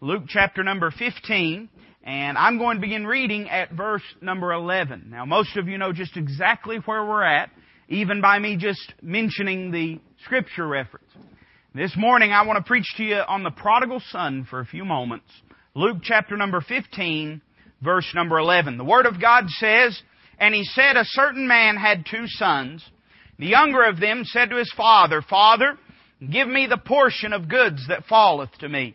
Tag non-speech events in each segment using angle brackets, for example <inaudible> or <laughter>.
Luke chapter number 15, and I'm going to begin reading at verse number 11. Now, most of you know just exactly where we're at, even by me just mentioning the scripture reference. This morning I want to preach to you on the prodigal son for a few moments. Luke chapter number 15, verse number 11. The Word of God says, And he said, A certain man had two sons. The younger of them said to his father, Father, give me the portion of goods that falleth to me.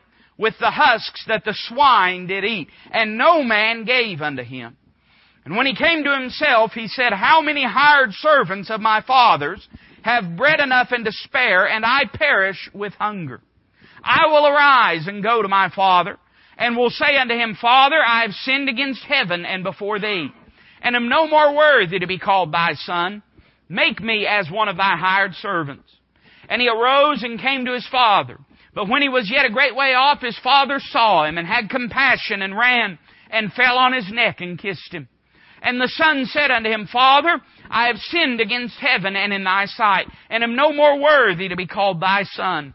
with the husks that the swine did eat, and no man gave unto him. And when he came to himself, he said, How many hired servants of my father's have bread enough and to spare, and I perish with hunger? I will arise and go to my father, and will say unto him, Father, I have sinned against heaven and before thee, and am no more worthy to be called thy son. Make me as one of thy hired servants. And he arose and came to his father. But when he was yet a great way off, his father saw him and had compassion and ran and fell on his neck and kissed him. And the son said unto him, Father, I have sinned against heaven and in thy sight, and am no more worthy to be called thy son.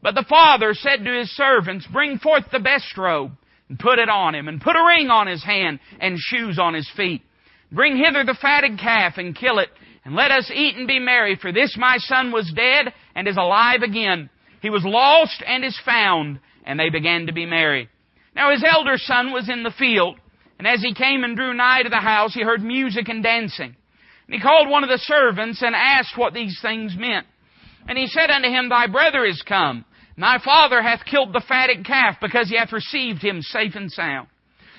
But the father said to his servants, Bring forth the best robe, and put it on him, and put a ring on his hand, and shoes on his feet. Bring hither the fatted calf, and kill it, and let us eat and be merry, for this my son was dead, and is alive again he was lost and is found, and they began to be merry. Now his elder son was in the field, and as he came and drew nigh to the house, he heard music and dancing. And he called one of the servants and asked what these things meant. And he said unto him, Thy brother is come. And thy father hath killed the fatted calf because he hath received him safe and sound.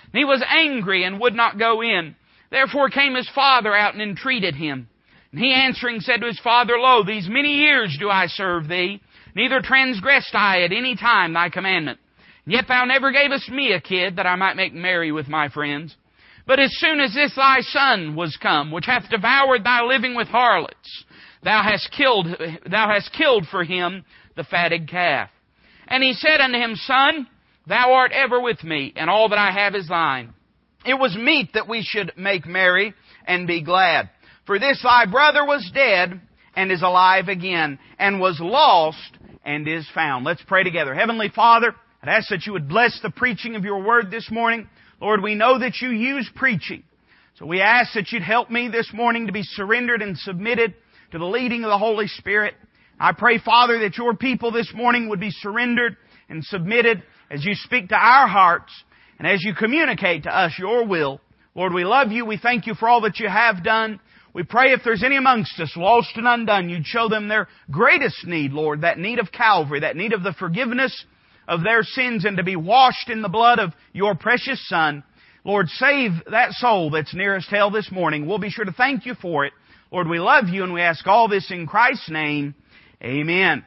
And he was angry and would not go in. Therefore came his father out and entreated him. And he answering said to his father, Lo, these many years do I serve thee, Neither transgressed I at any time thy commandment. Yet thou never gavest me a kid that I might make merry with my friends. But as soon as this thy son was come, which hath devoured thy living with harlots, thou hast killed, thou hast killed for him the fatted calf. And he said unto him, Son, thou art ever with me, and all that I have is thine. It was meet that we should make merry and be glad. For this thy brother was dead, and is alive again, and was lost and is found. Let's pray together. Heavenly Father, I'd ask that you would bless the preaching of your word this morning. Lord, we know that you use preaching. So we ask that you'd help me this morning to be surrendered and submitted to the leading of the Holy Spirit. I pray, Father, that your people this morning would be surrendered and submitted as you speak to our hearts and as you communicate to us your will. Lord, we love you. We thank you for all that you have done. We pray if there's any amongst us lost and undone, you'd show them their greatest need, Lord, that need of Calvary, that need of the forgiveness of their sins and to be washed in the blood of your precious Son. Lord, save that soul that's nearest hell this morning. We'll be sure to thank you for it. Lord, we love you and we ask all this in Christ's name. Amen.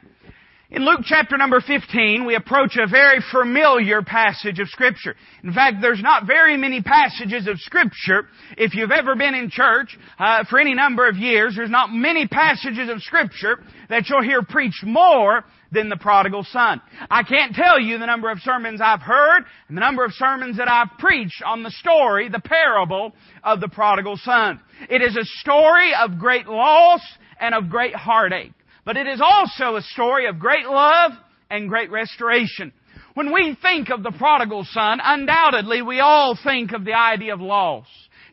In Luke chapter number 15, we approach a very familiar passage of Scripture. In fact, there's not very many passages of Scripture. If you've ever been in church uh, for any number of years, there's not many passages of Scripture that you'll hear preached more than the prodigal son. I can't tell you the number of sermons I've heard and the number of sermons that I've preached on the story, the parable of the prodigal son. It is a story of great loss and of great heartache. But it is also a story of great love and great restoration. When we think of the prodigal son, undoubtedly we all think of the idea of loss.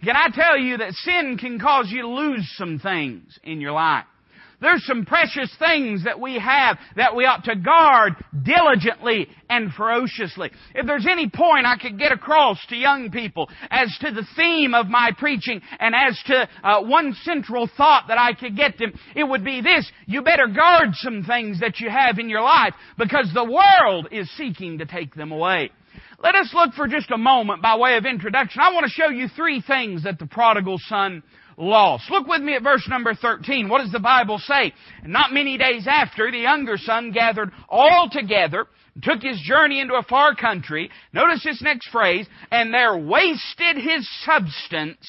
Can I tell you that sin can cause you to lose some things in your life? There's some precious things that we have that we ought to guard diligently and ferociously. If there's any point I could get across to young people as to the theme of my preaching and as to uh, one central thought that I could get them, it would be this. You better guard some things that you have in your life because the world is seeking to take them away. Let us look for just a moment by way of introduction. I want to show you three things that the prodigal son lost. Look with me at verse number 13. What does the Bible say? Not many days after, the younger son gathered all together, took his journey into a far country. Notice this next phrase, and there wasted his substance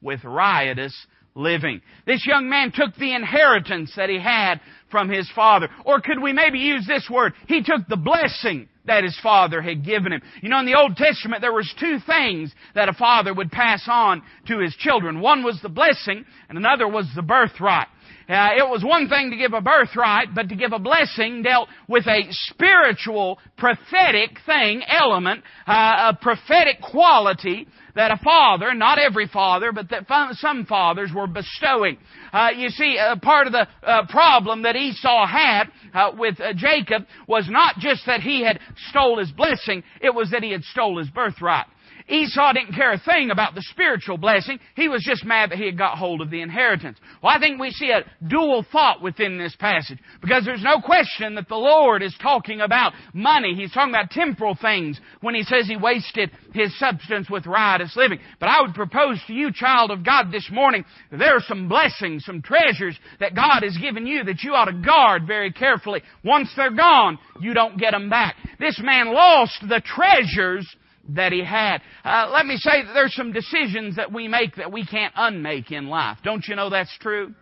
with riotous living. This young man took the inheritance that he had from his father. Or could we maybe use this word? He took the blessing that his father had given him. You know, in the Old Testament, there was two things that a father would pass on to his children. One was the blessing, and another was the birthright. Uh, it was one thing to give a birthright, but to give a blessing dealt with a spiritual, prophetic thing, element, uh, a prophetic quality that a father, not every father, but that some fathers were bestowing. Uh, you see, uh, part of the uh, problem that Esau had uh, with Jacob was not just that he had stole his blessing, it was that he had stole his birthright. Esau didn't care a thing about the spiritual blessing. He was just mad that he had got hold of the inheritance. Well, I think we see a dual thought within this passage because there's no question that the Lord is talking about money. He's talking about temporal things when he says he wasted his substance with riotous living. But I would propose to you, child of God, this morning, there are some blessings, some treasures that God has given you that you ought to guard very carefully. Once they're gone, you don't get them back. This man lost the treasures that he had. Uh, let me say that there's some decisions that we make that we can't unmake in life. Don't you know that's true?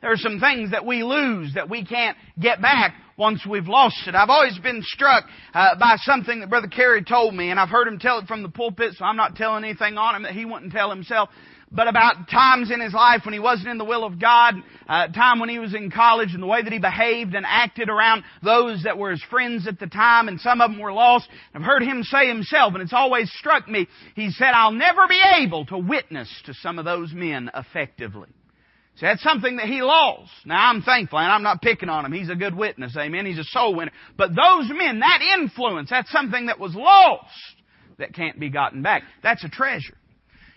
There are some things that we lose that we can't get back once we've lost it. I've always been struck uh, by something that Brother Carey told me, and I've heard him tell it from the pulpit, so I'm not telling anything on him that he wouldn't tell himself but about times in his life when he wasn't in the will of God, uh, time when he was in college and the way that he behaved and acted around those that were his friends at the time and some of them were lost. I've heard him say himself and it's always struck me, he said, I'll never be able to witness to some of those men effectively. See, that's something that he lost. Now I'm thankful, and I'm not picking on him. He's a good witness, amen. He's a soul winner. But those men, that influence, that's something that was lost that can't be gotten back. That's a treasure.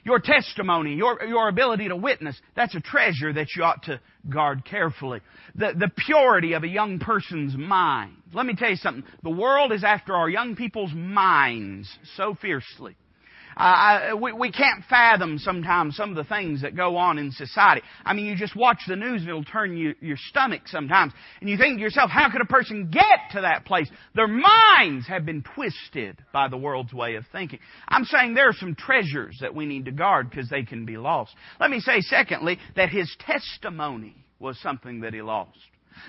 Your testimony, your, your ability to witness, that's a treasure that you ought to guard carefully. The, the purity of a young person's mind. Let me tell you something. The world is after our young people's minds so fiercely. Uh, we, we can't fathom sometimes some of the things that go on in society. I mean, you just watch the news and it'll turn you, your stomach sometimes. And you think to yourself, how could a person get to that place? Their minds have been twisted by the world's way of thinking. I'm saying there are some treasures that we need to guard because they can be lost. Let me say, secondly, that his testimony was something that he lost.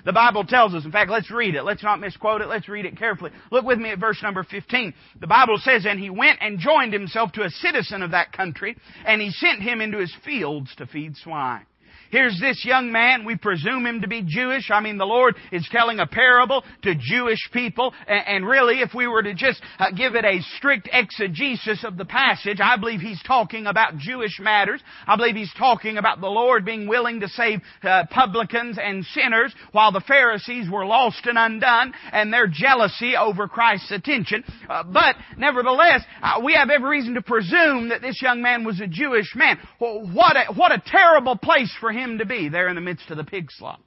The Bible tells us, in fact, let's read it. Let's not misquote it. Let's read it carefully. Look with me at verse number 15. The Bible says, And he went and joined himself to a citizen of that country, and he sent him into his fields to feed swine. Here's this young man. We presume him to be Jewish. I mean, the Lord is telling a parable to Jewish people. And, really, if we were to just uh, give it a strict exegesis of the passage, I believe he's talking about Jewish matters. I believe he's talking about the Lord being willing to save uh, publicans and sinners while the Pharisees were lost and undone and their jealousy over Christ's attention. Uh, but nevertheless, we have every reason to presume that this young man was a Jewish man. What a, what a terrible place for him him to be there in the midst of the pig slop.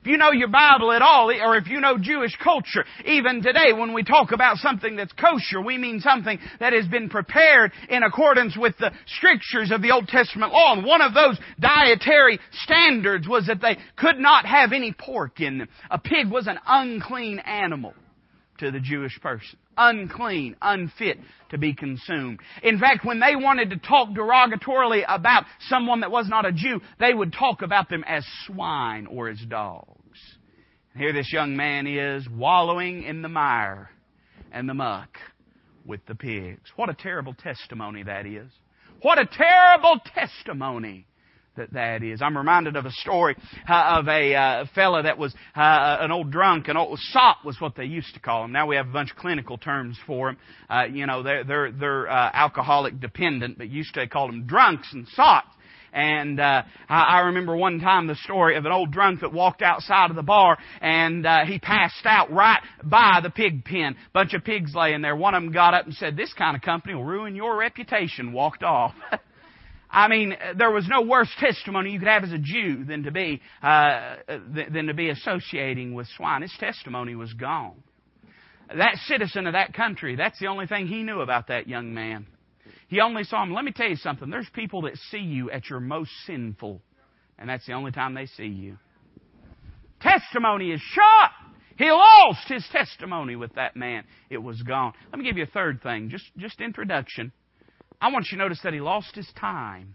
If you know your Bible at all, or if you know Jewish culture, even today when we talk about something that's kosher, we mean something that has been prepared in accordance with the strictures of the Old Testament law. And one of those dietary standards was that they could not have any pork in them. A pig was an unclean animal to the Jewish person. Unclean, unfit to be consumed. In fact, when they wanted to talk derogatorily about someone that was not a Jew, they would talk about them as swine or as dogs. And here this young man is wallowing in the mire and the muck with the pigs. What a terrible testimony that is. What a terrible testimony that that is. I'm reminded of a story uh, of a uh, fella that was uh, an old drunk, an old sot was what they used to call him. Now we have a bunch of clinical terms for him. Uh, you know, they're they're they're uh, alcoholic dependent, but used to call them drunks and sots. And uh, I remember one time the story of an old drunk that walked outside of the bar and uh, he passed out right by the pig pen. Bunch of pigs laying there. One of them got up and said, "This kind of company will ruin your reputation." Walked off. <laughs> I mean, there was no worse testimony you could have as a Jew than to be uh, than to be associating with swine. His testimony was gone. That citizen of that country, that's the only thing he knew about that young man. He only saw him. Let me tell you something. There's people that see you at your most sinful, and that's the only time they see you. Testimony is shot. He lost his testimony with that man. It was gone. Let me give you a third thing, just, just introduction. I want you to notice that he lost his time.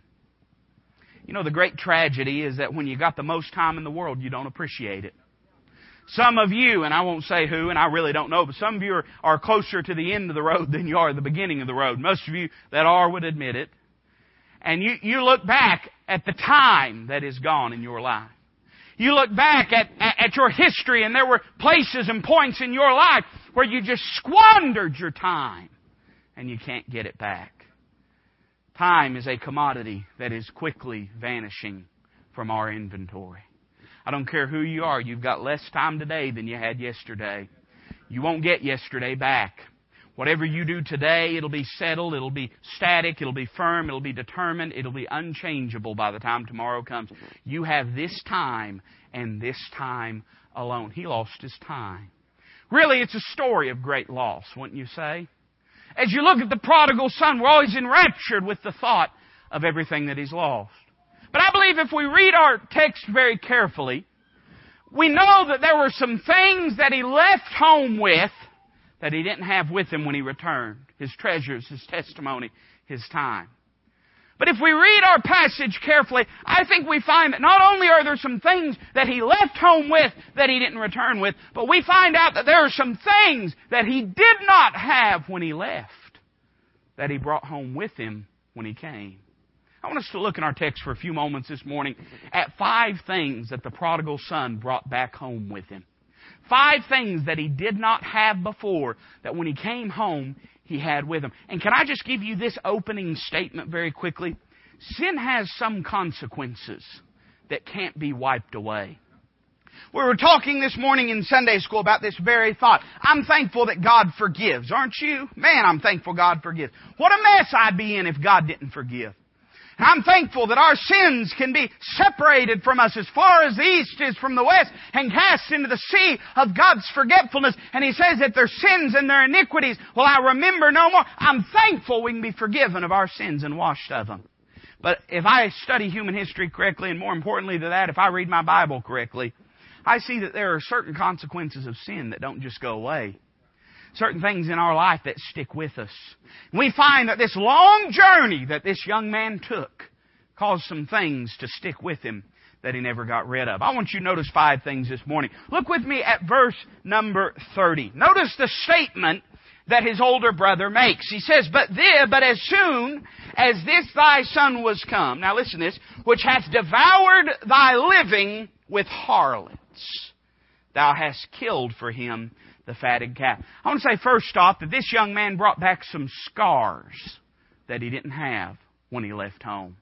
You know, the great tragedy is that when you got the most time in the world, you don't appreciate it. Some of you, and I won't say who, and I really don't know, but some of you are, are closer to the end of the road <laughs> than you are the beginning of the road. Most of you that are would admit it. And you, you look back at the time that is gone in your life. You look back at, at, at your history and there were places and points in your life where you just squandered your time and you can't get it back. Time is a commodity that is quickly vanishing from our inventory. I don't care who you are, you've got less time today than you had yesterday. You won't get yesterday back. Whatever you do today, it'll be settled, it'll be static, it'll be firm, it'll be determined, it'll be unchangeable by the time tomorrow comes. You have this time and this time alone. He lost his time. Really, it's a story of great loss, wouldn't you say? As you look at the prodigal son, we're always enraptured with the thought of everything that he's lost. But I believe if we read our text very carefully, we know that there were some things that he left home with that he didn't have with him when he returned. His treasures, his testimony, his time. But if we read our passage carefully, I think we find that not only are there some things that he left home with that he didn't return with, but we find out that there are some things that he did not have when he left that he brought home with him when he came. I want us to look in our text for a few moments this morning at five things that the prodigal son brought back home with him. Five things that he did not have before that when he came home, he had with him. And can I just give you this opening statement very quickly? Sin has some consequences that can't be wiped away. We were talking this morning in Sunday school about this very thought. I'm thankful that God forgives, aren't you? Man, I'm thankful God forgives. What a mess I'd be in if God didn't forgive. I'm thankful that our sins can be separated from us as far as the east is from the west and cast into the sea of God's forgetfulness. And He says that their sins and their iniquities will I remember no more. I'm thankful we can be forgiven of our sins and washed of them. But if I study human history correctly, and more importantly to that, if I read my Bible correctly, I see that there are certain consequences of sin that don't just go away certain things in our life that stick with us. We find that this long journey that this young man took caused some things to stick with him that he never got rid of. I want you to notice five things this morning. Look with me at verse number 30. Notice the statement that his older brother makes. He says, But there, but as soon as this thy son was come, now listen to this, which hath devoured thy living with harlots, thou hast killed for him the fatted calf. I want to say first off that this young man brought back some scars that he didn't have when he left home.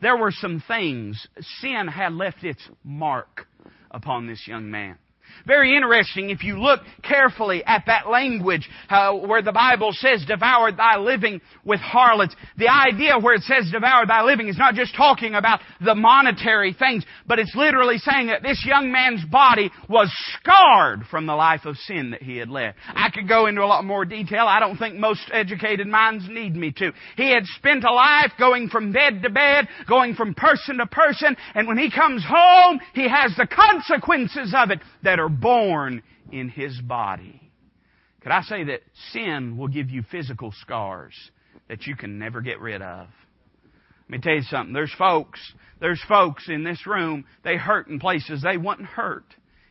There were some things, sin had left its mark upon this young man. Very interesting if you look carefully at that language uh, where the Bible says, devour thy living with harlots. The idea where it says devour thy living is not just talking about the monetary things, but it's literally saying that this young man's body was scarred from the life of sin that he had led. I could go into a lot more detail. I don't think most educated minds need me to. He had spent a life going from bed to bed, going from person to person, and when he comes home, he has the consequences of it that are are born in his body. Could I say that sin will give you physical scars that you can never get rid of? Let me tell you something. There's folks, there's folks in this room, they hurt in places they wouldn't hurt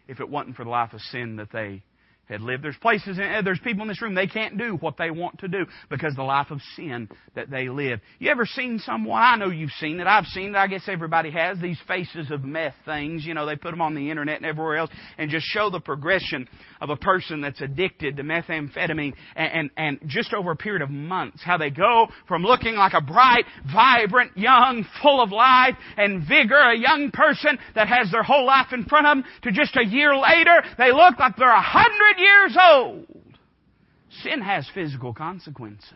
if it wasn't for the life of sin that they had lived. There's places, there's people in this room, they can't do what they want to do because the life of sin that they live. You ever seen someone, I know you've seen it, I've seen it, I guess everybody has, these faces of meth things, you know, they put them on the internet and everywhere else and just show the progression of a person that's addicted to methamphetamine and, and, and just over a period of months, how they go from looking like a bright, vibrant, young, full of life and vigor, a young person that has their whole life in front of them to just a year later, they look like they're a hundred years old. Sin has physical consequences.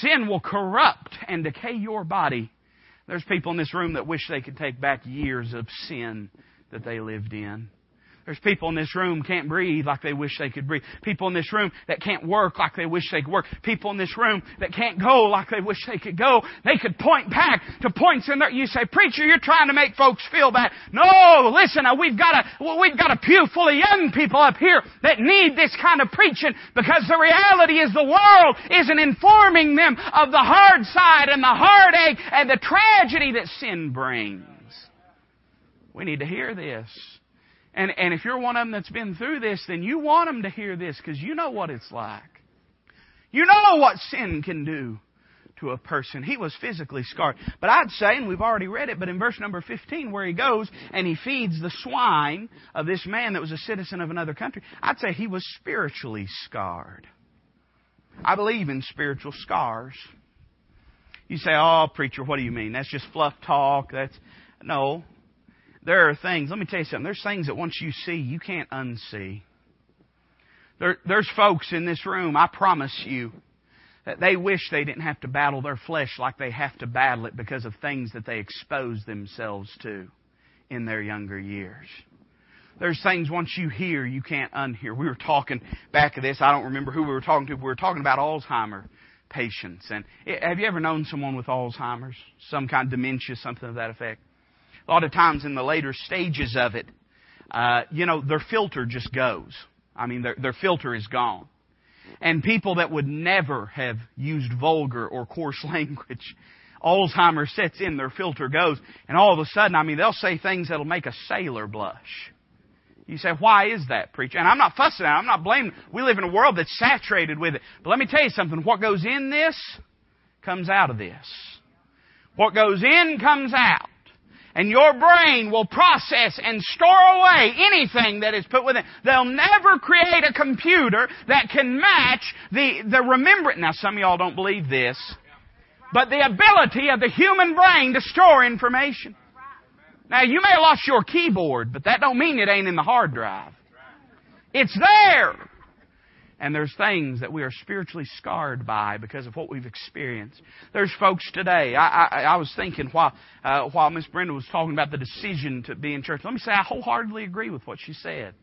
Sin will corrupt and decay your body. There's people in this room that wish they could take back years of sin that they lived in. There's people in this room can't breathe like they wish they could breathe. People in this room that can't work like they wish they could work. People in this room that can't go like they wish they could go. They could point back to points in there. You say, preacher, you're trying to make folks feel bad. No, listen, uh, we've got a, we've got a pew full of young people up here that need this kind of preaching because the reality is the world isn't informing them of the hard side and the heartache and the tragedy that sin brings. We need to hear this. And, and if you're one of them that's been through this, then you want them to hear this because you know what it's like. You know what sin can do to a person. He was physically scarred. But I'd say, and we've already read it, but in verse number 15 where he goes and he feeds the swine of this man that was a citizen of another country, I'd say he was spiritually scarred. I believe in spiritual scars. You say, oh, preacher, what do you mean? That's just fluff talk. That's, no. There are things, let me tell you something, there's things that once you see, you can't unsee. There, there's folks in this room, I promise you, that they wish they didn't have to battle their flesh like they have to battle it because of things that they expose themselves to in their younger years. There's things once you hear, you can't unhear. We were talking back of this, I don't remember who we were talking to, we were talking about Alzheimer patients. And have you ever known someone with Alzheimer's? Some kind of dementia, something of that effect? A lot of times in the later stages of it, uh, you know, their filter just goes. I mean, their, their filter is gone. And people that would never have used vulgar or coarse <laughs> language, Alzheimer's sets in, their filter goes, and all of a sudden, I mean, they'll say things that'll make a sailor blush. You say, why is that, preacher? And I'm not fussing at it. I'm not blaming. We live in a world that's saturated with it. But let me tell you something. What goes in this comes out of this. What goes in comes out and your brain will process and store away anything that is put within. They'll never create a computer that can match the, the remembrance. Now some of y'all don't believe this, but the ability of the human brain to store information. Now you may have lost your keyboard, but that don't mean it ain't in the hard drive. It's there. And there's things that we are spiritually scarred by because of what we've experienced. There's folks today. I, I, I was thinking while uh, while Miss Brenda was talking about the decision to be in church. Let me say I wholeheartedly agree with what she said.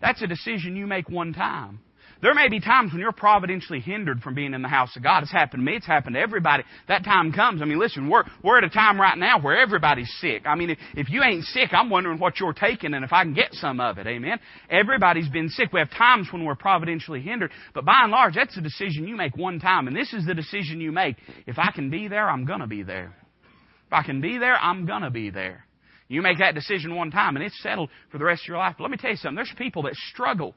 That's a decision you make one time. There may be times when you're providentially hindered from being in the house of God. It's happened to me. It's happened to everybody. That time comes. I mean, listen, we're, we're at a time right now where everybody's sick. I mean, if, if you ain't sick, I'm wondering what you're taking and if I can get some of it. Amen. Everybody's been sick. We have times when we're providentially hindered, but by and large, that's a decision you make one time. And this is the decision you make. If I can be there, I'm gonna be there. If I can be there, I'm gonna be there. You make that decision one time and it's settled for the rest of your life. But let me tell you something. There's people that struggle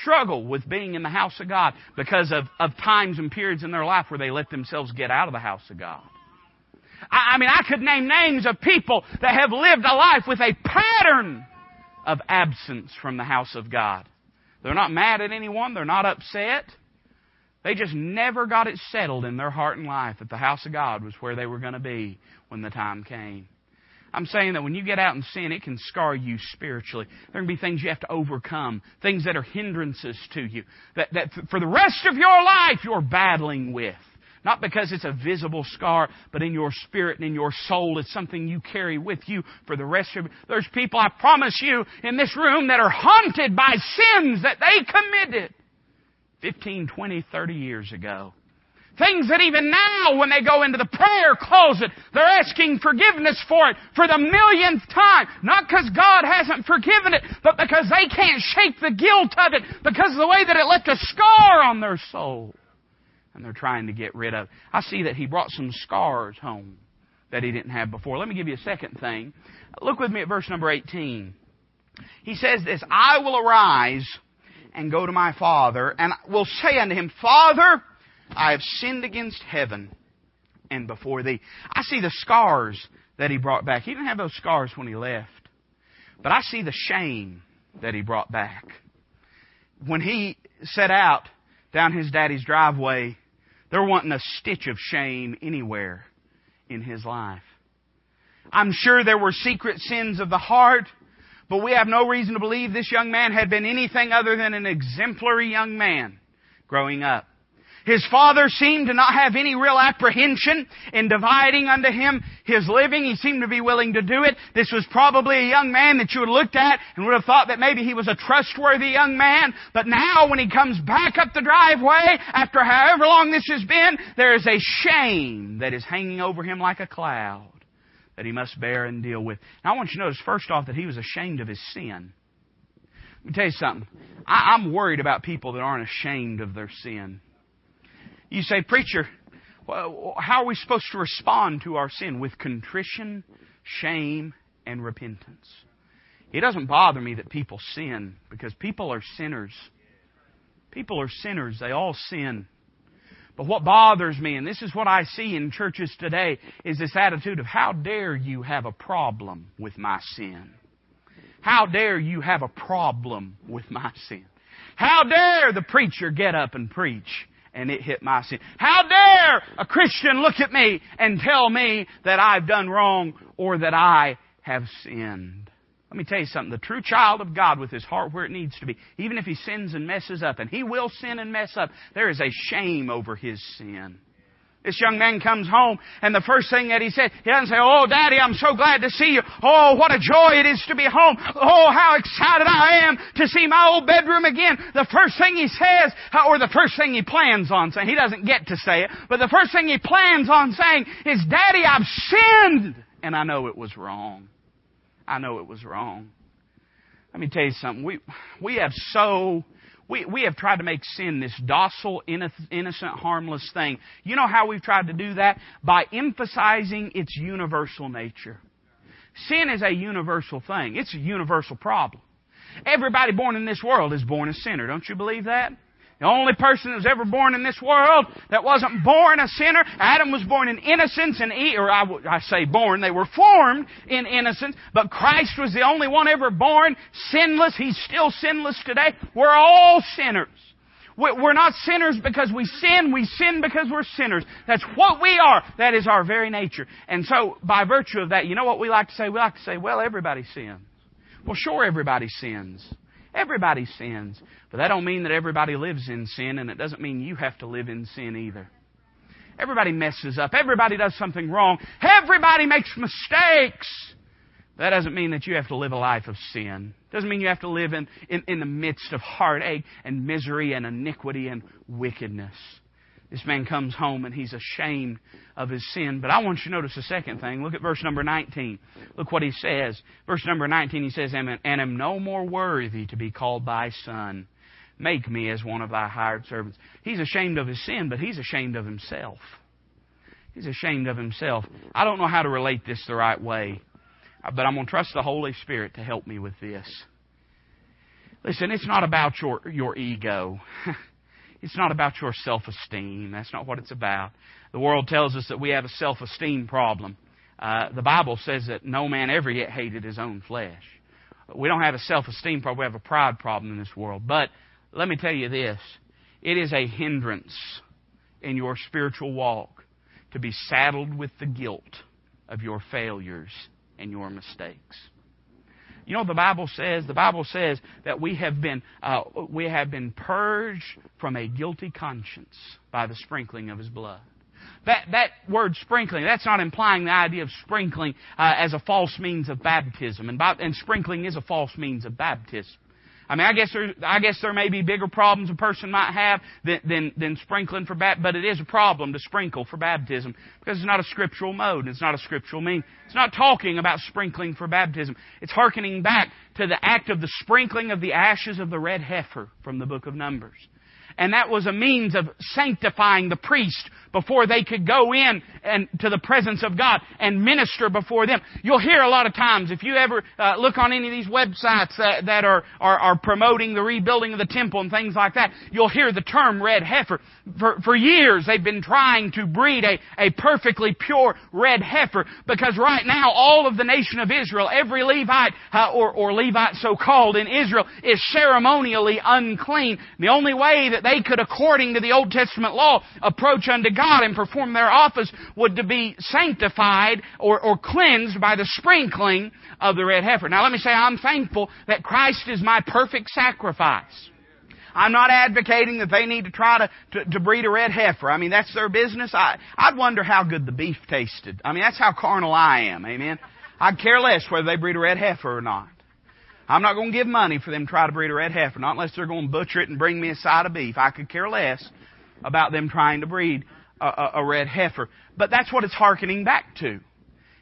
struggle with being in the house of God because of, of times and periods in their life where they let themselves get out of the house of God. I, I mean, I could name names of people that have lived a life with a pattern of absence from the house of God. They're not mad at anyone. They're not upset. They just never got it settled in their heart and life that the house of God was where they were going to be when the time came. I'm saying that when you get out in sin, it can scar you spiritually. There can be things you have to overcome, things that are hindrances to you, that, that for the rest of your life you're battling with. Not because it's a visible scar, but in your spirit and in your soul, it's something you carry with you for the rest of. There's people, I promise you, in this room that are haunted by sins that they committed 15, 20, 30 years ago. Things that even now, when they go into the prayer closet, they're asking forgiveness for it for the millionth time. Not because God hasn't forgiven it, but because they can't shake the guilt of it because of the way that it left a scar on their soul. And they're trying to get rid of it. I see that he brought some scars home that he didn't have before. Let me give you a second thing. Look with me at verse number 18. He says this, I will arise and go to my father and will say unto him, Father, I have sinned against heaven and before thee. I see the scars that he brought back. He didn't have those scars when he left. But I see the shame that he brought back. When he set out down his daddy's driveway, there wasn't a stitch of shame anywhere in his life. I'm sure there were secret sins of the heart, but we have no reason to believe this young man had been anything other than an exemplary young man growing up. His father seemed to not have any real apprehension in dividing unto him his living. He seemed to be willing to do it. This was probably a young man that you would have looked at and would have thought that maybe he was a trustworthy young man. But now when he comes back up the driveway, after however long this has been, there is a shame that is hanging over him like a cloud that he must bear and deal with. Now I want you to notice first off that he was ashamed of his sin. Let me tell you something. I, I'm worried about people that aren't ashamed of their sin. You say, Preacher, how are we supposed to respond to our sin? With contrition, shame, and repentance. It doesn't bother me that people sin because people are sinners. People are sinners. They all sin. But what bothers me, and this is what I see in churches today, is this attitude of how dare you have a problem with my sin? How dare you have a problem with my sin? How dare the preacher get up and preach and it hit my sin. How dare a Christian look at me and tell me that I've done wrong or that I have sinned? Let me tell you something. The true child of God with his heart where it needs to be, even if he sins and messes up, and he will sin and mess up, there is a shame over his sin. This young man comes home, and the first thing that he said, he doesn't say, Oh, Daddy, I'm so glad to see you. Oh, what a joy it is to be home. Oh, how excited I am to see my old bedroom again. The first thing he says, uh, or the first thing he plans on saying, he doesn't get to say it, but the first thing he plans on saying is, Daddy, I've sinned. And I know it was wrong. I know it was wrong. Let me tell you something. We, we have so we, we have tried to make sin this docile, innocent, harmless thing. You know how we've tried to do that? By emphasizing its universal nature. Sin is a universal thing. It's a universal problem. Everybody born in this world is born a sinner. Don't you believe that? The only person was ever born in this world that wasn't born a sinner, Adam was born in innocence and Eve, or I, I say born, they were formed in innocence, but Christ was the only one ever born sinless. He's still sinless today. We're all sinners. We're not sinners because we sin. We sin because we're sinners. That's what we are. That is our very nature. And so, by virtue of that, you know what we like to say? We like to say, well, everybody sins. Well, sure, everybody sins. Everybody sins. But that don't mean that everybody lives in sin, and it doesn't mean you have to live in sin either. Everybody messes up. Everybody does something wrong. Everybody makes mistakes. That doesn't mean that you have to live a life of sin. Doesn't mean you have to live in, in, in the midst of heartache and misery and iniquity and wickedness. This man comes home and he's ashamed of his sin. But I want you to notice the second thing. Look at verse number 19. Look what he says. Verse number 19, he says, And am no more worthy to be called thy son. Make me as one of thy hired servants. He's ashamed of his sin, but he's ashamed of himself. He's ashamed of himself. I don't know how to relate this the right way, but I'm going to trust the Holy Spirit to help me with this. Listen, it's not about your, your ego. <laughs> It's not about your self esteem. That's not what it's about. The world tells us that we have a self esteem problem. Uh, the Bible says that no man ever yet hated his own flesh. We don't have a self esteem problem, we have a pride problem in this world. But let me tell you this it is a hindrance in your spiritual walk to be saddled with the guilt of your failures and your mistakes. You know the Bible says? The Bible says that we have been uh, we have been purged from a guilty conscience by the sprinkling of His blood. That that word sprinkling, that's not implying the idea of sprinkling uh, as a false means of baptism, and, and sprinkling is a false means of baptism. I mean, I guess there, I guess there may be bigger problems a person might have than, than, than sprinkling for baptism, but it is a problem to sprinkle for baptism because it's not a scriptural mode. It's not a scriptural mean. It's not talking about sprinkling for baptism. It's hearkening back to the act of the sprinkling of the ashes of the red heifer from the book of Numbers. And that was a means of sanctifying the priest before they could go in and to the presence of God and minister before them. You'll hear a lot of times, if you ever uh, look on any of these websites that, that are, are, are promoting the rebuilding of the temple and things like that, you'll hear the term red heifer. For, for years they've been trying to breed a, a perfectly pure red heifer because right now all of the nation of Israel, every Levite uh, or, or Levite so called in Israel is ceremonially unclean. The only way that they could, according to the Old Testament law, approach unto God and perform their office would to be sanctified or, or cleansed by the sprinkling of the red heifer. Now let me say I'm thankful that Christ is my perfect sacrifice. I'm not advocating that they need to try to, to, to breed a red heifer. I mean, that's their business. I, I'd wonder how good the beef tasted. I mean, that's how carnal I am. Amen. I'd care less whether they breed a red heifer or not. I'm not going to give money for them to try to breed a red heifer, not unless they're going to butcher it and bring me a side of beef. I could care less about them trying to breed a, a, a red heifer. But that's what it's hearkening back to.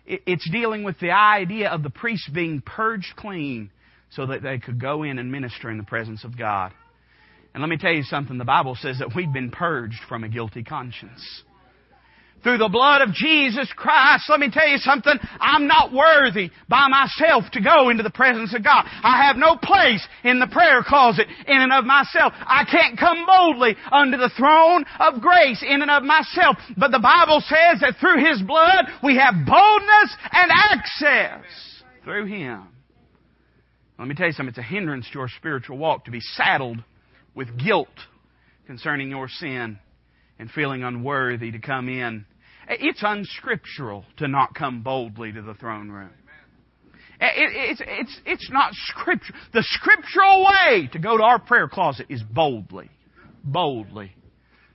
It, it's dealing with the idea of the priests being purged clean so that they could go in and minister in the presence of God. And let me tell you something, the Bible says that we've been purged from a guilty conscience through the blood of Jesus Christ. Let me tell you something. I'm not worthy by myself to go into the presence of God. I have no place in the prayer closet in and of myself. I can't come boldly under the throne of grace in and of myself. But the Bible says that through His blood we have boldness and access through Him. Let me tell you something. It's a hindrance to your spiritual walk to be saddled with guilt concerning your sin and feeling unworthy to come in. It's unscriptural to not come boldly to the throne room. it's, it's, it's not scripture. The scriptural way to go to our prayer closet is boldly. Boldly.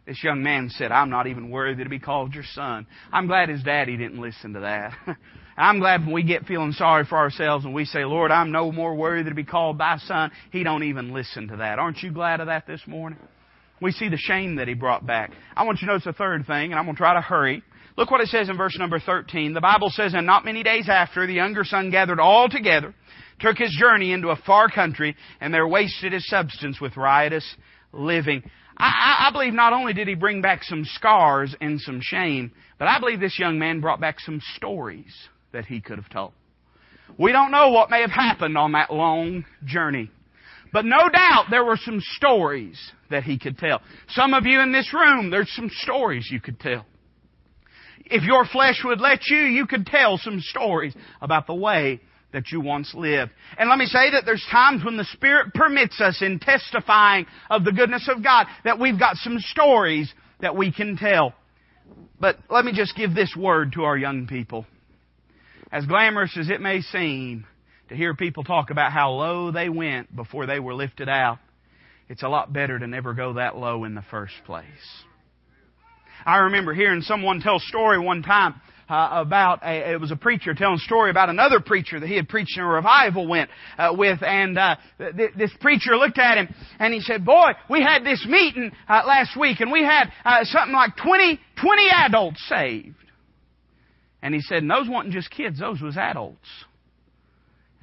This young man said, I'm not even worthy to be called your son. I'm glad his daddy didn't listen to that. <laughs> I'm glad when we get feeling sorry for ourselves and we say, Lord, I'm no more worthy to be called thy son. He don't even listen to that. Aren't you glad of that this morning? We see the shame that he brought back. I want you to notice a third thing, and I'm going to try to hurry. Look what it says in verse number 13. The Bible says, And not many days after, the younger son gathered all together, took his journey into a far country, and there wasted his substance with riotous living. I, I, believe not only did he bring back some scars and some shame, but I believe this young man brought back some stories that he could have told. We don't know what may have happened on that long journey. But no doubt there were some stories that he could tell. Some of you in this room, there's some stories you could tell. If your flesh would let you, you could tell some stories about the way that you once lived. And let me say that there's times when the Spirit permits us in testifying of the goodness of God that we've got some stories that we can tell. But let me just give this word to our young people. As glamorous as it may seem, to hear people talk about how low they went before they were lifted out, it's a lot better to never go that low in the first place. I remember hearing someone tell a story one time uh, about a, it was a preacher telling a story about another preacher that he had preached in a revival went uh, with, and uh, th- this preacher looked at him and he said, "Boy, we had this meeting uh, last week, and we had uh, something like 20, 20 adults saved." And he said, and "Those weren't just kids; those was adults."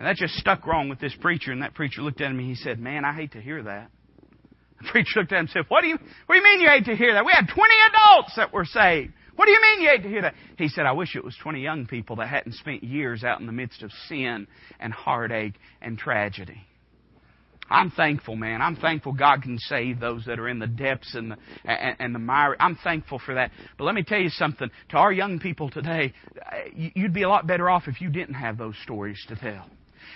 And that just stuck wrong with this preacher. And that preacher looked at him and he said, Man, I hate to hear that. <laughs> The preacher looked at him and said, What do you, what do you mean you hate to hear that? We had 20 adults that were saved. What do you mean you hate to hear that? He said, I wish it was 20 young people that hadn't spent years out in the midst of sin and heartache and tragedy. I'm thankful, man. I'm thankful God can save those that are in the depths and the, and, and the mire. I'm thankful for that. But let me tell you something. To our young people today, uh, you'd be a lot better off if you didn't have those stories to tell.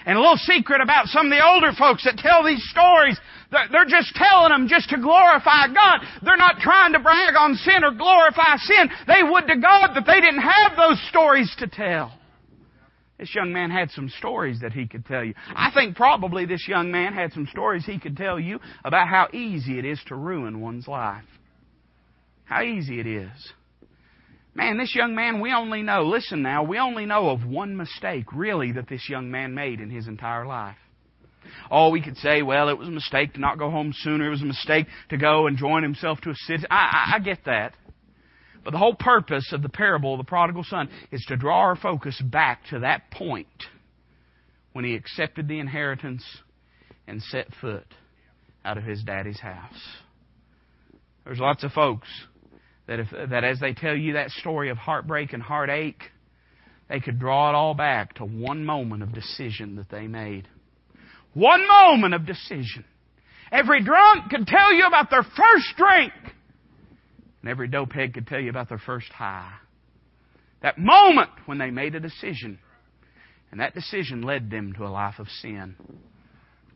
And a little secret about some of the older folks that tell these stories, they're just telling them just to glorify God. They're not trying to brag on sin or glorify sin. They would to God that they didn't have those stories to tell. This young man had some stories that he could tell you. I think probably this young man had some stories he could tell you about how easy it is to ruin one's life. How easy it is. Man, this young man, we only know, listen now, we only know of one mistake, really, that this young man made in his entire life. Oh, we could say, well, it was a mistake to not go home sooner. It was a mistake to go and join himself to a city. I, I, I get that. But the whole purpose of the parable of the prodigal son is to draw our focus back to that point when he accepted the inheritance and set foot out of his daddy's house. There's lots of folks that, if, that as they tell you that story of heartbreak and heartache, they could draw it all back to one moment of decision that they made. One moment of decision. Every drunk could tell you about their first drink. And every dopehead could tell you about their first high. That moment when they made a decision. And that decision led them to a life of sin.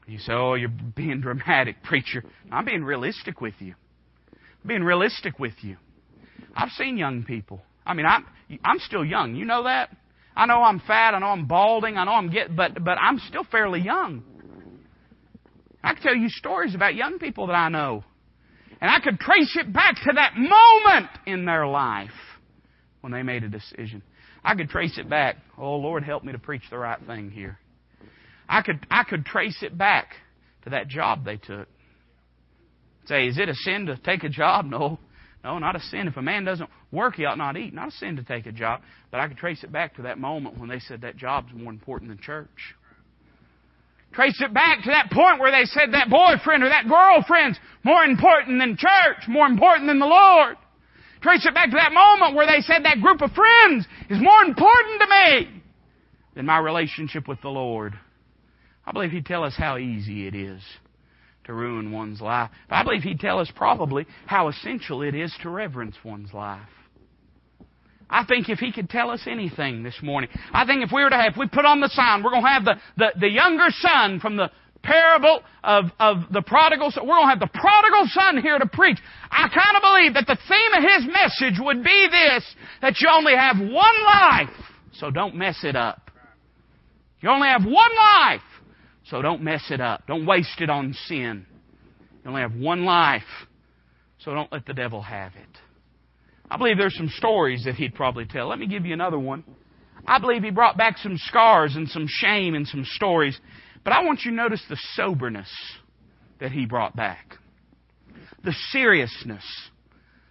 You say, oh, you're being dramatic, <laughs> preacher. I'm being realistic with you. I'm being realistic with you. I've seen young people. I mean, I'm I'm still young. You know that. I know I'm fat. I know I'm balding. I know I'm get, but but I'm still fairly young. I could tell you stories about young people that I know. And I could trace it back to that moment in their life when they made a decision. I could trace it back. Oh Lord, help me to preach the right thing here. I could I could trace it back to that job they took. Say, is it a sin to take a job? No. No, not a sin. If a man doesn't work, he ought not eat. Not a sin to take a job. But I could trace it back to that moment when they said that job's more important than church. Trace it back to that point where they said that boyfriend or that girlfriend's more important than church, more important than the Lord. Trace it back to that moment where they said that group of friends is more important to me than my relationship with the Lord. I believe He'd tell us how easy it is to ruin one's life. But I believe He'd tell us probably how essential it is to reverence one's life. I think if he could tell us anything this morning, I think if we were to have, if we put on the sign, we're going to have the, the, the younger son from the parable of, of the prodigal son. We're going to have the prodigal son here to preach. I kind of believe that the theme of his message would be this, that you only have one life, so don't mess it up. You only have one life, so don't mess it up. Don't waste it on sin. You only have one life, so don't let the devil have it. I believe there's some stories that he'd probably tell. Let me give you another one. I believe he brought back some scars and some shame and some stories. But I want you to notice the soberness that he brought back. The seriousness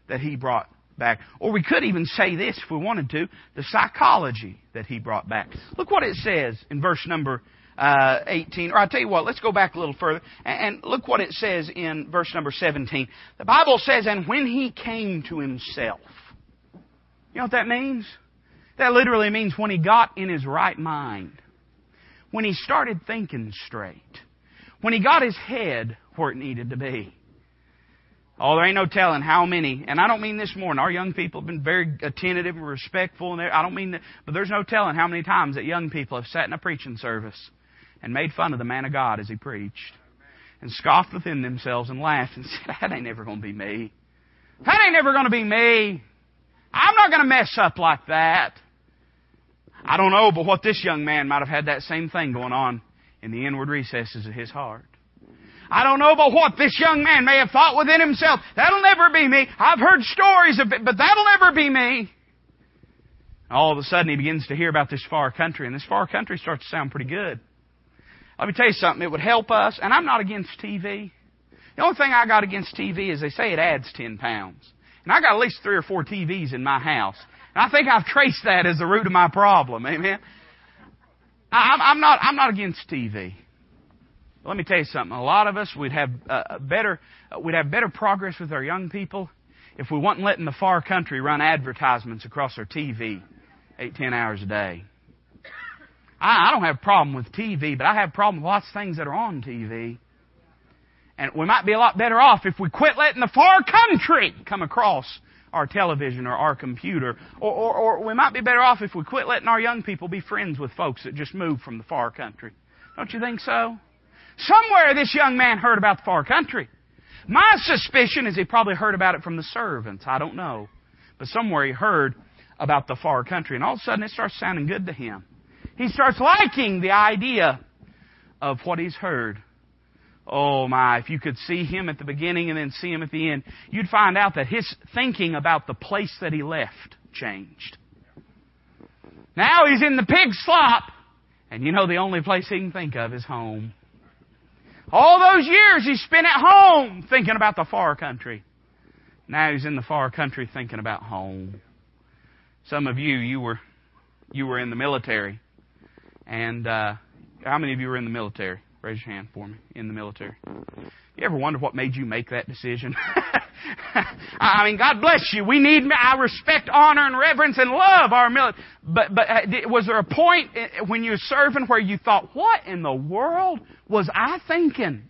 that he brought back. Or we could even say this if we wanted to, the psychology that he brought back. Look what it says in verse number uh, 18. Or I'll tell you what, let's go back a little further. And, and look what it says in verse number 17. The Bible says, And when he came to himself. You know what that means? That literally means when he got in his right mind. When he started thinking straight. When he got his head where it needed to be. Oh, there ain't no telling how many, and I don't mean this morning. Our young people have been very attentive and respectful, and I don't mean that, but there's no telling how many times that young people have sat in a preaching service and made fun of the man of God as he preached and scoffed within themselves and laughed and <laughs> said, That ain't never going to be me. That ain't never going to be me. I'm not going to mess up like that. I don't know, but what this young man might have had that same thing going on in the inward recesses of his heart. I don't know but what this young man may have thought within himself. That'll never be me. I've heard stories of it, but that'll never be me. All of a sudden he begins to hear about this far country, and this far country starts to sound pretty good. Let me tell you something. It would help us, and I'm not against TV. The only thing I got against TV is they say it adds 10 pounds. And I got at least three or four TVs in my house. And I think I've traced that as the root of my problem. Amen. I'm not, I'm not against TV. But let me tell you something. A lot of us would have uh, better, uh, we'd have better progress with our young people if we wasn't letting the far country run advertisements across our TV eight, ten hours a day. I, I don't have a problem with TV, but I have a problem with lots of things that are on TV. And we might be a lot better off if we quit letting the far country come across our television or our computer. Or, or, or, we might be better off if we quit letting our young people be friends with folks that just moved from the far country. Don't you think so? Somewhere this young man heard about the far country. My suspicion is he probably heard about it from the servants. I don't know. But somewhere he heard about the far country. And all of a sudden it starts sounding good to him. He starts liking the idea of what he's heard. Oh my, if you could see him at the beginning and then see him at the end, you'd find out that his thinking about the place that he left changed. Now he's in the pig slop, and you know the only place he can think of is home. All those years he spent at home thinking about the far country. Now he's in the far country thinking about home. Some of you, you were, you were in the military. And uh, how many of you were in the military? Raise your hand for me. In the military. You ever wonder what made you make that decision? <laughs> I mean, God bless you. We need. I respect, honor, and reverence, and love our military. But but uh, was there a point uh, when you were serving where you thought, "What in the world was I thinking?"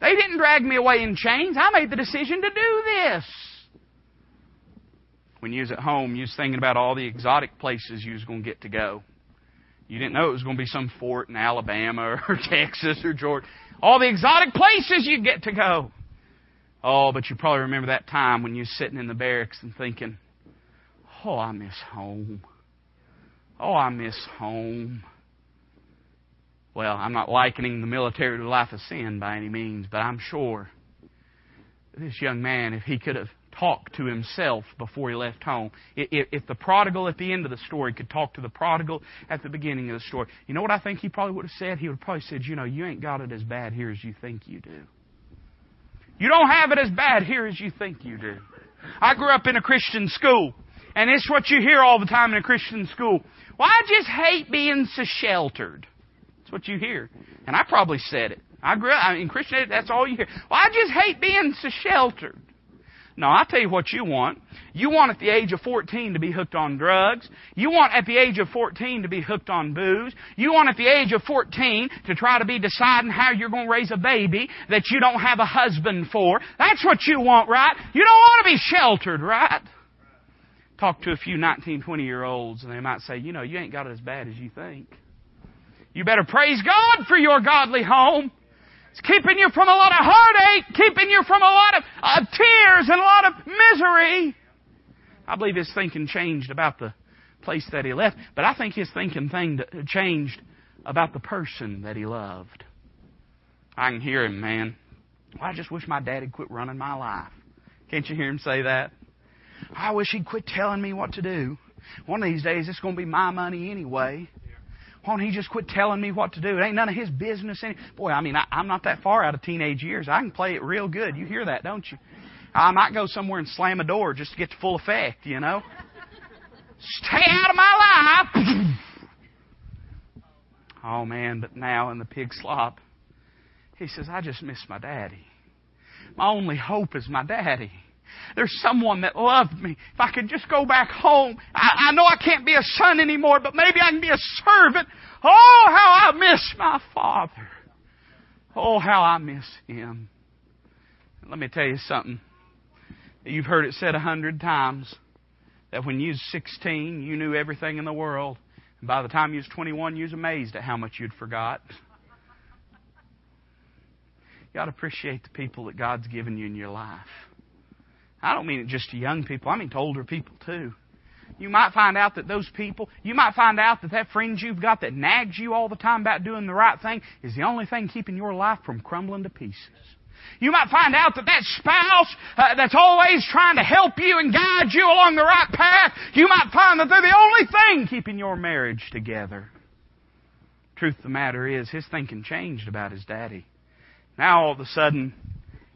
They didn't drag me away in chains. I made the decision to do this. When you was at home, you was thinking about all the exotic places you was going to get to go. You didn't know it was going to be some fort in Alabama <laughs> or Texas or Georgia. All the exotic places you get to go. Oh, but you probably remember that time when you were sitting in the barracks and thinking, oh, I miss home. Oh, I miss home. Well, I'm not likening the military to life of sin by any means, but I'm sure this young man, if he could have talked to himself before he left home, if, the prodigal at the end of the story could talk to the prodigal at the beginning of the story, you know what I think he probably would have said? He would have probably said, You know, you ain't got it as bad here as you think you do. You don't have it as bad here as you think you do. I grew up in a Christian school, and it's what you hear all the time in a Christian school. Well, I just hate being so sheltered. That's what you hear. And I probably said it. I grew up in Christianity, that's all you hear. Well, I just hate being so sheltered. No, I'll tell you what you want. You want at the age of 14 to be hooked on drugs. You want at the age of 14 to be hooked on booze. You want at the age of 14 to try to be deciding how you're going to raise a baby that you don't have a husband for. That's what you want, right? You don't want to be sheltered, right? Talk to a few 19, 20 year olds and they might say, you know, you ain't got it as bad as you think. You better praise God for your godly home. It's keeping you from a lot of heartache, keeping you from a lot of, tears and a lot of misery. I believe his thinking changed about the place that he left, but I think his thinking thing uh, changed about the person that he loved. I can hear him, man. Well, I just wish my dad'd quit running my life. Can't you hear him say that? I wish he'd quit telling me what to do. One of these days, it's going to be my money anyway. Why don't he just quit telling me what to do? It ain't none of his business. Any- Boy, I mean, I, I'm not that far out of teenage years. I can play it real good. You hear that, don't you? I might go somewhere and slam a door just to get the full effect, you know? Stay out of my life! <laughs> oh man, but now in the pig slop, he says, I just miss my daddy. My only hope is my daddy. There's someone that loved me. If I could just go back home, I, I know I can't be a son anymore, but maybe I can be a servant. Oh, how I miss my father. Oh, how I miss him. Let me tell you something. You've heard it said a hundred times that when you was 16, you knew everything in the world. And by the time you was 21, you was amazed at how much you'd forgot. You ought to appreciate the people that God's given you in your life. I don't mean it just to young people. I mean to older people too. You might find out that those people, you might find out that that friend you've got that nags you all the time about doing the right thing is the only thing keeping your life from crumbling to pieces. You might find out that that spouse uh, that's always trying to help you and guide you along the right path, you might find that they're the only thing keeping your marriage together. Truth of the matter is, his thinking changed about his daddy. Now all of a sudden,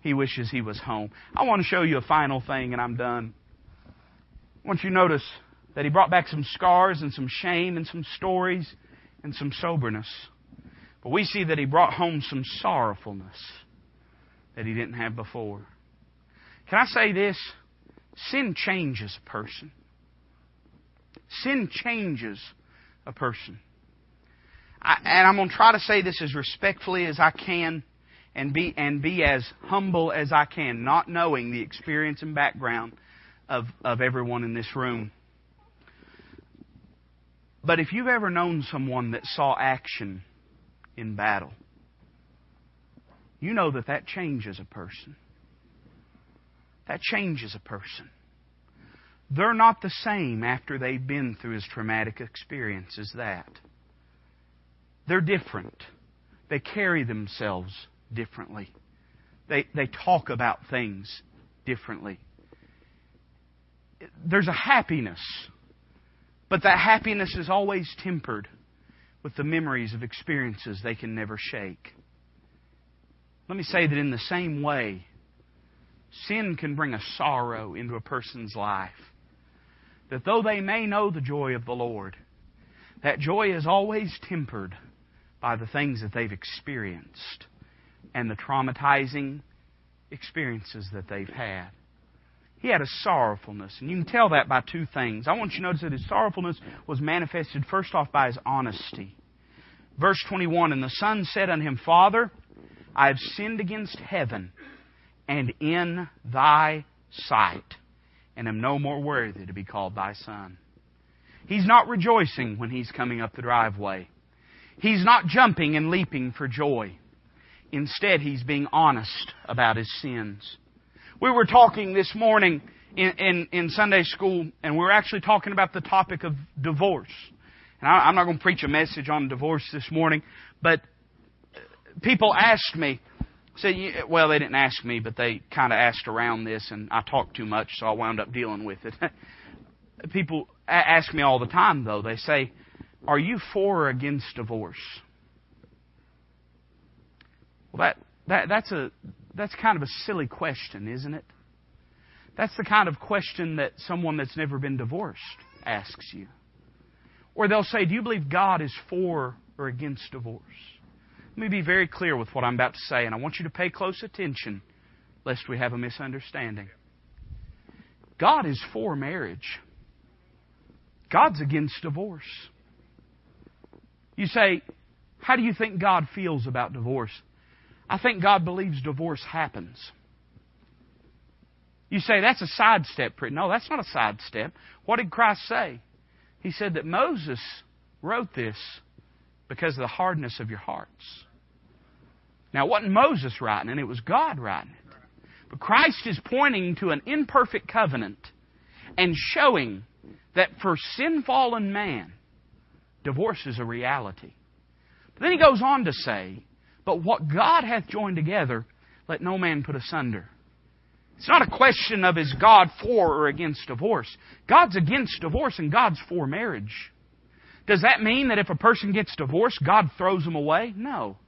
he wishes he was home. I want to show you a final thing, and I'm done. I want you to notice that he brought back some scars and some shame and some stories and some soberness. But we see that he brought home some sorrowfulness that he didn't have before. Can I say this? Sin changes a person. Sin changes a person. I, and I'm going to try to say this as respectfully as I can and be, and be as humble as I can, not knowing the experience and background of, of everyone in this room. But if you've ever known someone that saw action in battle, you know that that changes a person. That changes a person. They're not the same after they've been through as traumatic experience as that. They're different. They carry themselves differently. They, they talk about things differently. There's a happiness, but that happiness is always tempered with the memories of experiences they can never shake. Let me say that in the same way, sin can bring a sorrow into a person's life. That though they may know the joy of the Lord, that joy is always tempered by the things that they've experienced and the traumatizing experiences that they've had. He had a sorrowfulness, and you can tell that by two things. I want you to notice that his sorrowfulness was manifested first off by his honesty. Verse 21 And the son said unto him, Father, I have sinned against heaven and in thy sight, and am no more worthy to be called thy son. He's not rejoicing when he's coming up the driveway. He's not jumping and leaping for joy. Instead, he's being honest about his sins. We were talking this morning in, in, in, Sunday school, and we were actually talking about the topic of divorce. And I, I'm not going to preach a message on divorce this morning, but people asked me, said, well, they didn't ask me, but they kind of asked around this, and I talked too much, so I wound up dealing with it. <laughs> people ask me all the time, though. They say, are you for or against divorce? Well, that, that, that's, a, that's kind of a silly question, isn't it? That's the kind of question that someone that's never been divorced asks you. Or they'll say, Do you believe God is for or against divorce? Let me be very clear with what I'm about to say, and I want you to pay close attention lest we have a misunderstanding. God is for marriage, God's against divorce. You say, How do you think God feels about divorce? I think God believes divorce happens. You say that's a sidestep. No, that's not a sidestep. What did Christ say? He said that Moses wrote this because of the hardness of your hearts. Now, it wasn't Moses writing it, it was God writing it. But Christ is pointing to an imperfect covenant and showing that for sin fallen man, divorce is a reality. But then he goes on to say, But what God hath joined together, let no man put asunder. It's not a question of is God for or against divorce. God's against divorce and God's for marriage. Does that mean that if a person gets divorced, God throws them away? No.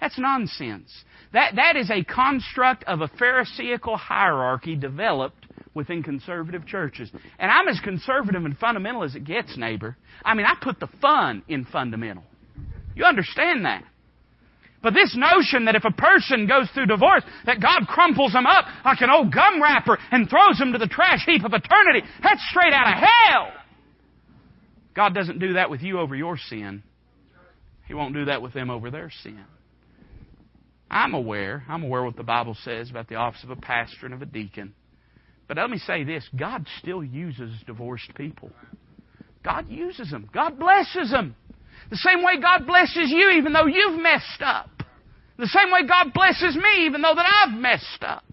That's nonsense. That, that is a construct of a Pharisaical hierarchy developed within conservative churches. And I'm as conservative and fundamental as it gets, neighbor. I mean, I put the fun in fundamental. You understand that? But this notion that if a person goes through divorce, that God crumples them up like an old gum wrapper and throws them to the trash heap of eternity, that's straight out of hell. God doesn't do that with you over your sin. He won't do that with them over their sin. I'm aware, I'm aware what the Bible says about the office of a pastor and of a deacon. But let me say this God still uses divorced people. God uses them, God blesses them. The same way God blesses you even though you've messed up. The same way God blesses me even though that I've messed up.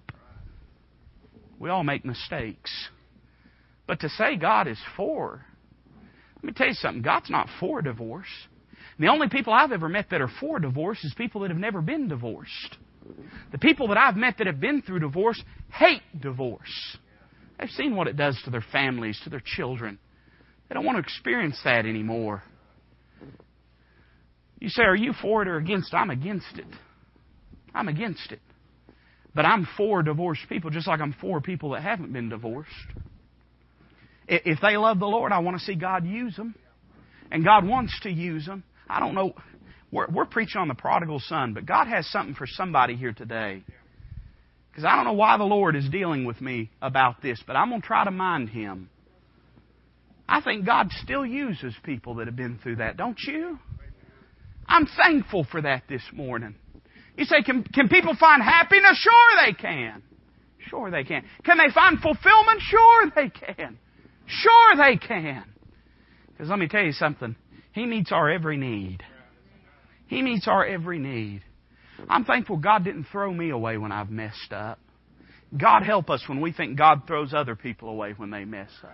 We all make mistakes. But to say God is for, let me tell you something, God's not for divorce. The only people I've ever met that are for divorce is people that have never been divorced. The people that I've met that have been through divorce hate divorce. They've seen what it does to their families, to their children. They don't want to experience that anymore. You say, Are you for it or against? I'm against it. I'm against it. But I'm for divorced people just like I'm for people that haven't been divorced. If they love the Lord, I want to see God use them. And God wants to use them. I don't know. We're, we're preaching on the prodigal son, but God has something for somebody here today. Because I don't know why the Lord is dealing with me about this, but I'm going to try to mind Him. I think God still uses people that have been through that, don't you? I'm thankful for that this morning. You say, can, can people find happiness? Sure they can. Sure they can. Can they find fulfillment? Sure they can. Sure they can. Because let me tell you something. He meets our every need. He meets our every need. I'm thankful God didn't throw me away when I've messed up. God help us when we think God throws other people away when they mess up.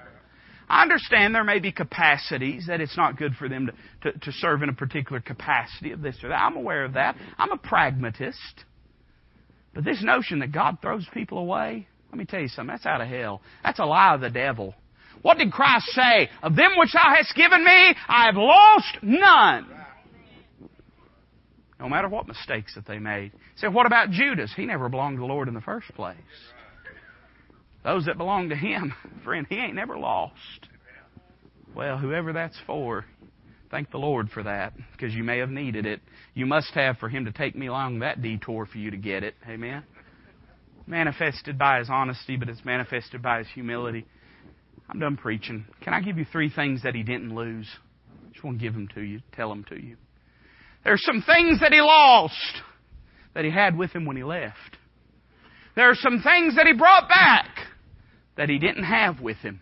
I understand there may be capacities that it's not good for them to, to, to serve in a particular capacity of this or that. I'm aware of that. I'm a pragmatist. But this notion that God throws people away, let me tell you something, that's out of hell. That's a lie of the devil. What did Christ say? Of them which thou hast given me, I have lost none. No matter what mistakes that they made. Say, what about Judas? He never belonged to the Lord in the first place. Those that belong to Him, <laughs> friend, He ain't never lost. Well, whoever that's for, thank the Lord for that, because you may have needed it. You must have for Him to take me along that detour for you to get it. Amen? Manifested by His honesty, but it's manifested by His humility. I'm done preaching. Can I give you three things that He didn't lose? Just want to give them to you, tell them to you. There's some things that He lost that He had with Him when He left. There are some things that He brought back that he didn't have with him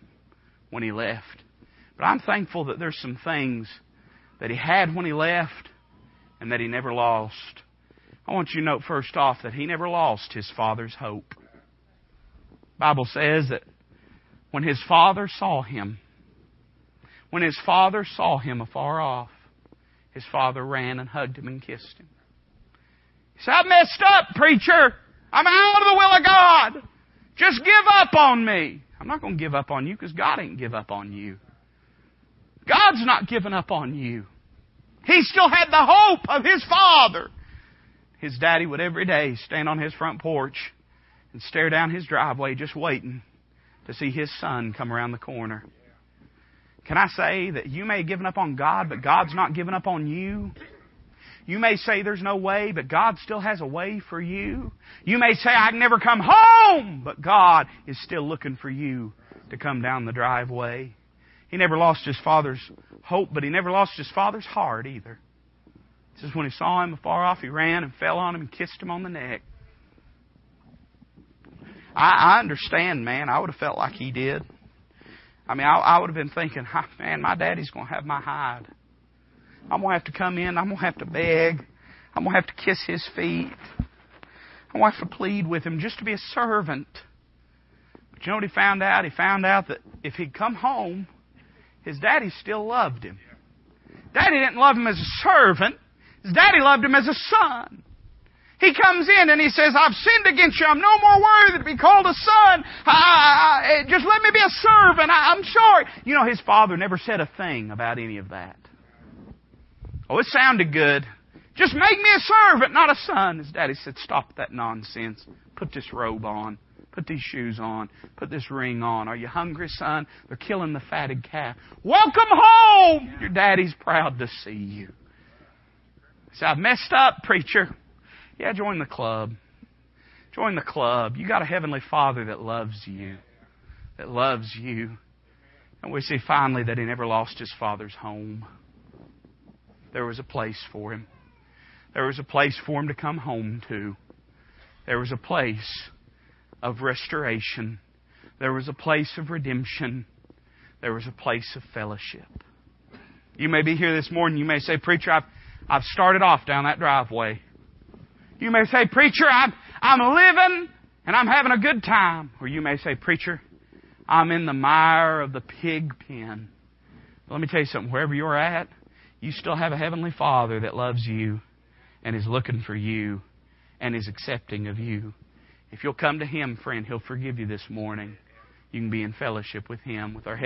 when he left. But I'm thankful that there's some things that he had when he left and that he never lost. I want you to note first off that he never lost his father's hope. The Bible says that when his father saw him, When his father saw him afar off, his father ran and hugged him and kissed him. He said, I messed up, preacher. I'm out of the will of God. Just give up on me. I'm not going to give up on you because God ain't give up on you. God's not given up on you. He still had the hope of his father. His daddy would every day stand on his front porch and stare down his driveway just waiting to see his son come around the corner. Can I say that you may have given up on God, but God's not given up on you? You may say there's no way, but God still has a way for you. You may say I can never come home, but God is still looking for you to come down the driveway. He never lost his father's hope, but he never lost his father's heart either. It says when he saw him afar off, he ran and fell on him and kissed him on the neck. I, I understand, man. I would have felt like he did. I mean, I, I would have been thinking, ah, man, my daddy's going to have my hide. I'm going to have to come in. I'm going to have to beg. I'm going to have to kiss his feet. I'm going to have to plead with him just to be a servant. But you know what he found out? He found out that if he'd come home, his daddy still loved him. Daddy didn't love him as a servant. His daddy loved him as a son. He comes in and he says, I've sinned against you. I'm no more worthy to be called a son. I, I, just let me be a servant. I, I'm sorry. You know, his father never said a thing about any of that. Oh, it sounded good. Just make me a servant, not a son. His daddy said, Stop that nonsense. Put this robe on. Put these shoes on. Put this ring on. Are you hungry, son? They're killing the fatted calf. Welcome home! Your daddy's proud to see you. He said, I've messed up, preacher. Yeah, join the club. Join the club. You got a heavenly father that loves you. That loves you. And we see finally that he never lost his father's home. There was a place for him. There was a place for him to come home to. There was a place of restoration. There was a place of redemption. There was a place of fellowship. You may be here this morning. You may say, Preacher, I've, I've started off down that driveway. You may say, Preacher, I'm, I'm living and I'm having a good time. Or you may say, Preacher, I'm in the mire of the pig pen. But Let me tell you something. Wherever you're at, you still have a Heavenly Father that loves you and is looking for you and is accepting of you. If you'll come to Him, friend, He'll forgive you this morning. You can be in fellowship with Him, with our